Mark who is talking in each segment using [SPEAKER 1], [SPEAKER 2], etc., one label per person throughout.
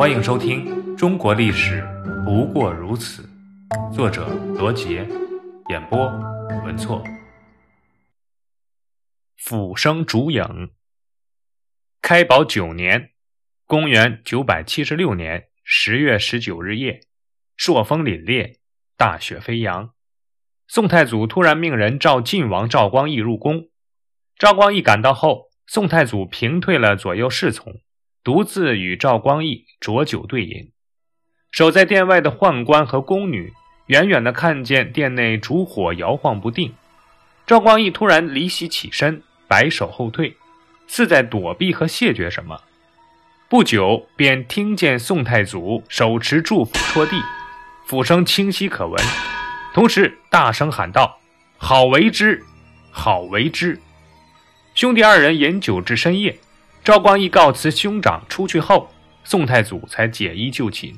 [SPEAKER 1] 欢迎收听《中国历史不过如此》，作者罗杰，演播文措。辅生烛影。开宝九年，公元九百七十六年十月十九日夜，朔风凛冽，大雪飞扬。宋太祖突然命人召晋王赵光义入宫。赵光义赶到后，宋太祖平退了左右侍从。独自与赵光义浊酒对饮，守在殿外的宦官和宫女远远地看见殿内烛火摇晃不定。赵光义突然离席起身，摆手后退，似在躲避和谢绝什么。不久，便听见宋太祖手持祝斧戳地，斧声清晰可闻，同时大声喊道：“好为之，好为之！”兄弟二人饮酒至深夜。赵光义告辞兄长出去后，宋太祖才解衣就寝，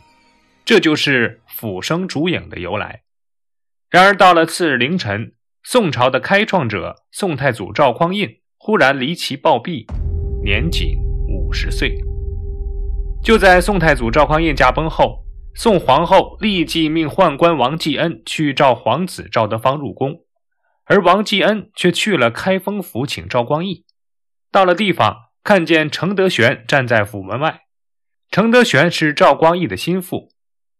[SPEAKER 1] 这就是俯生烛影的由来。然而到了次日凌晨，宋朝的开创者宋太祖赵匡胤忽然离奇暴毙，年仅五十岁。就在宋太祖赵匡胤驾崩后，宋皇后立即命宦官王继恩去召皇子赵德芳入宫，而王继恩却去了开封府请赵光义。到了地方。看见程德玄站在府门外，程德玄是赵光义的心腹。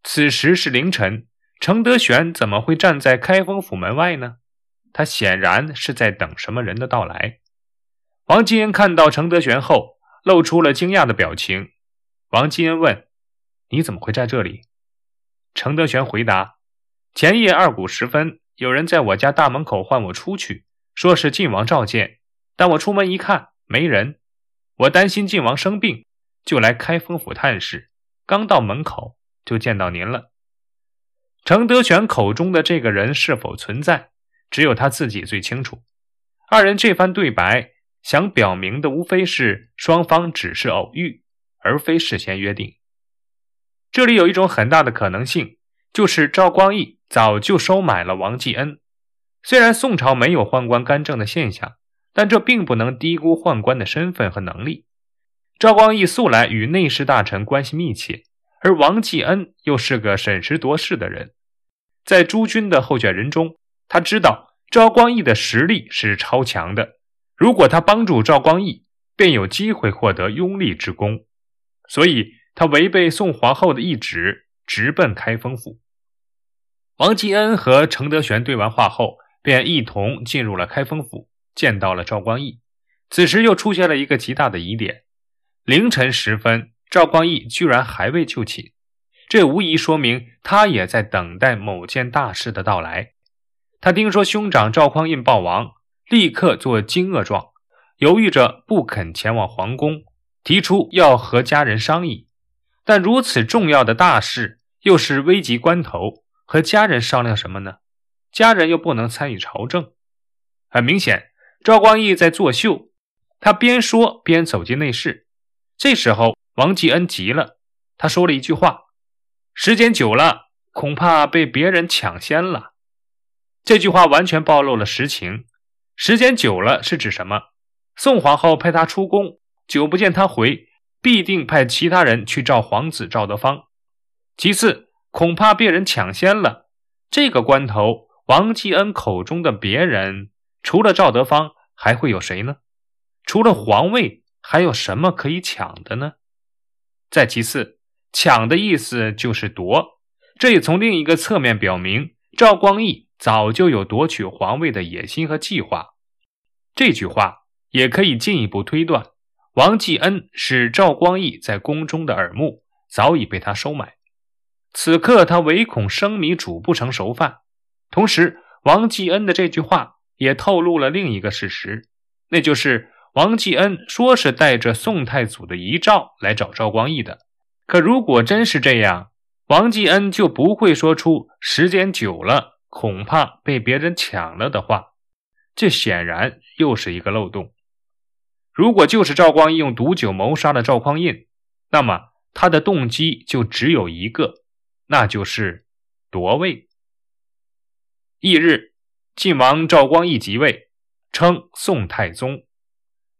[SPEAKER 1] 此时是凌晨，程德玄怎么会站在开封府门外呢？他显然是在等什么人的到来。王继恩看到程德玄后，露出了惊讶的表情。王继恩问：“你怎么会在这里？”程德玄回答：“前夜二鼓时分，有人在我家大门口唤我出去，说是晋王召见。但我出门一看，没人。”我担心晋王生病，就来开封府探视。刚到门口，就见到您了。程德全口中的这个人是否存在，只有他自己最清楚。二人这番对白，想表明的无非是双方只是偶遇，而非事先约定。这里有一种很大的可能性，就是赵光义早就收买了王继恩。虽然宋朝没有宦官干政的现象。但这并不能低估宦官的身份和能力。赵光义素来与内侍大臣关系密切，而王继恩又是个审时度势的人。在诸军的候选人中，他知道赵光义的实力是超强的。如果他帮助赵光义，便有机会获得拥立之功。所以，他违背宋皇后的懿旨，直奔开封府。王继恩和程德玄对完话后，便一同进入了开封府。见到了赵光义，此时又出现了一个极大的疑点：凌晨时分，赵光义居然还未就寝，这无疑说明他也在等待某件大事的到来。他听说兄长赵匡胤暴亡，立刻做惊愕状，犹豫着不肯前往皇宫，提出要和家人商议。但如此重要的大事，又是危急关头，和家人商量什么呢？家人又不能参与朝政，很明显。赵光义在作秀，他边说边走进内室。这时候，王继恩急了，他说了一句话：“时间久了，恐怕被别人抢先了。”这句话完全暴露了实情。时间久了是指什么？宋皇后派他出宫，久不见他回，必定派其他人去召皇子赵德芳。其次，恐怕被人抢先了。这个关头，王继恩口中的别人。除了赵德芳，还会有谁呢？除了皇位，还有什么可以抢的呢？再其次，抢的意思就是夺，这也从另一个侧面表明赵光义早就有夺取皇位的野心和计划。这句话也可以进一步推断，王继恩是赵光义在宫中的耳目，早已被他收买。此刻他唯恐生米煮不成熟饭。同时，王继恩的这句话。也透露了另一个事实，那就是王继恩说是带着宋太祖的遗诏来找赵光义的。可如果真是这样，王继恩就不会说出“时间久了，恐怕被别人抢了”的话。这显然又是一个漏洞。如果就是赵光义用毒酒谋杀了赵匡胤，那么他的动机就只有一个，那就是夺位。翌日。晋王赵光义即位，称宋太宗。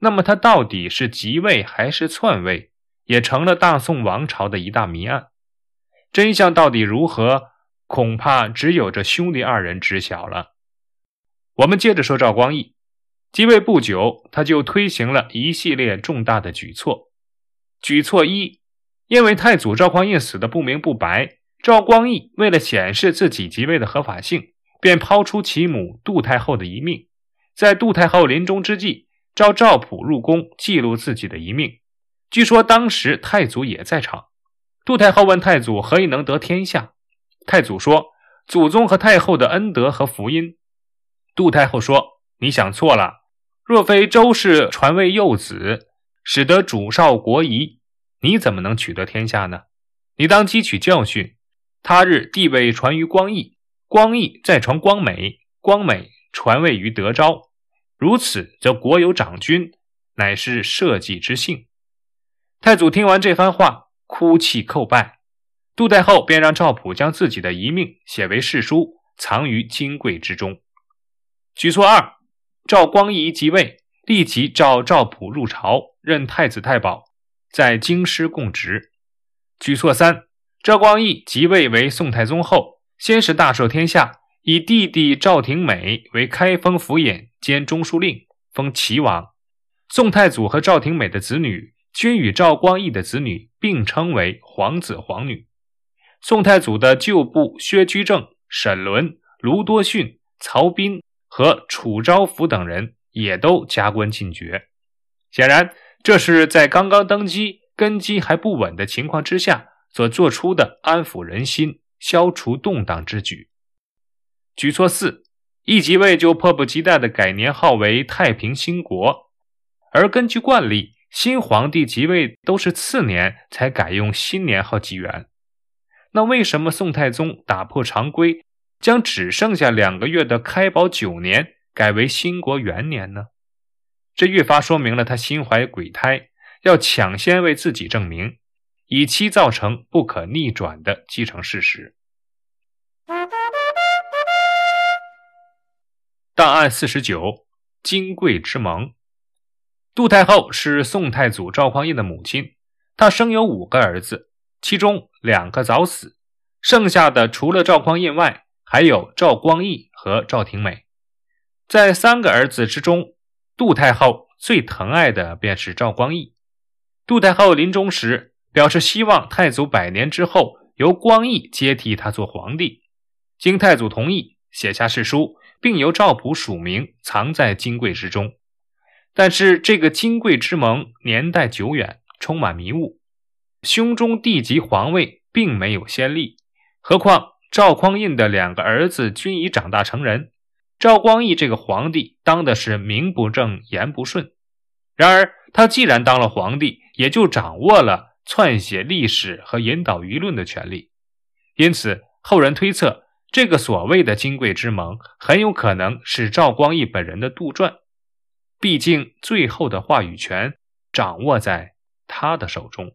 [SPEAKER 1] 那么他到底是即位还是篡位？也成了大宋王朝的一大谜案。真相到底如何，恐怕只有这兄弟二人知晓了。我们接着说赵光义，即位不久，他就推行了一系列重大的举措。举措一，因为太祖赵匡胤死的不明不白，赵光义为了显示自己即位的合法性，便抛出其母杜太后的遗命，在杜太后临终之际，召赵普入宫记录自己的遗命。据说当时太祖也在场。杜太后问太祖何以能得天下？太祖说：“祖宗和太后的恩德和福音。”杜太后说：“你想错了。若非周氏传位幼子，使得主少国疑，你怎么能取得天下呢？你当汲取教训。他日地位传于光义，光义再传光美，光美传位于德昭。如此，则国有长君，乃是社稷之幸。”太祖听完这番话。哭泣叩拜，杜太后便让赵普将自己的遗命写为誓书，藏于金柜之中。举措二：赵光义即位，立即召赵普入朝，任太子太保，在京师供职。举措三：赵光义即位为宋太宗后，先是大赦天下，以弟弟赵廷美为开封府尹兼中书令，封齐王。宋太祖和赵廷美的子女。均与赵光义的子女并称为皇子皇女。宋太祖的旧部薛居正、沈伦、卢多逊、曹彬和楚昭甫等人也都加官进爵。显然，这是在刚刚登基、根基还不稳的情况之下所做出的安抚人心、消除动荡之举。举措四：一即位就迫不及待地改年号为太平兴国，而根据惯例。新皇帝即位都是次年才改用新年号纪元，那为什么宋太宗打破常规，将只剩下两个月的开宝九年改为兴国元年呢？这越发说明了他心怀鬼胎，要抢先为自己证明，以期造成不可逆转的继承事实。档案四十九：金贵之盟。杜太后是宋太祖赵匡胤的母亲，她生有五个儿子，其中两个早死，剩下的除了赵匡胤外，还有赵光义和赵廷美。在三个儿子之中，杜太后最疼爱的便是赵光义。杜太后临终时表示希望太祖百年之后由光义接替他做皇帝，经太祖同意，写下誓书，并由赵普署名，藏在金柜之中。但是这个金贵之盟年代久远，充满迷雾。兄中弟及皇位并没有先例，何况赵匡胤的两个儿子均已长大成人，赵光义这个皇帝当的是名不正言不顺。然而他既然当了皇帝，也就掌握了篡写历史和引导舆论的权利。因此后人推测，这个所谓的金贵之盟很有可能是赵光义本人的杜撰。毕竟，最后的话语权掌握在他的手中。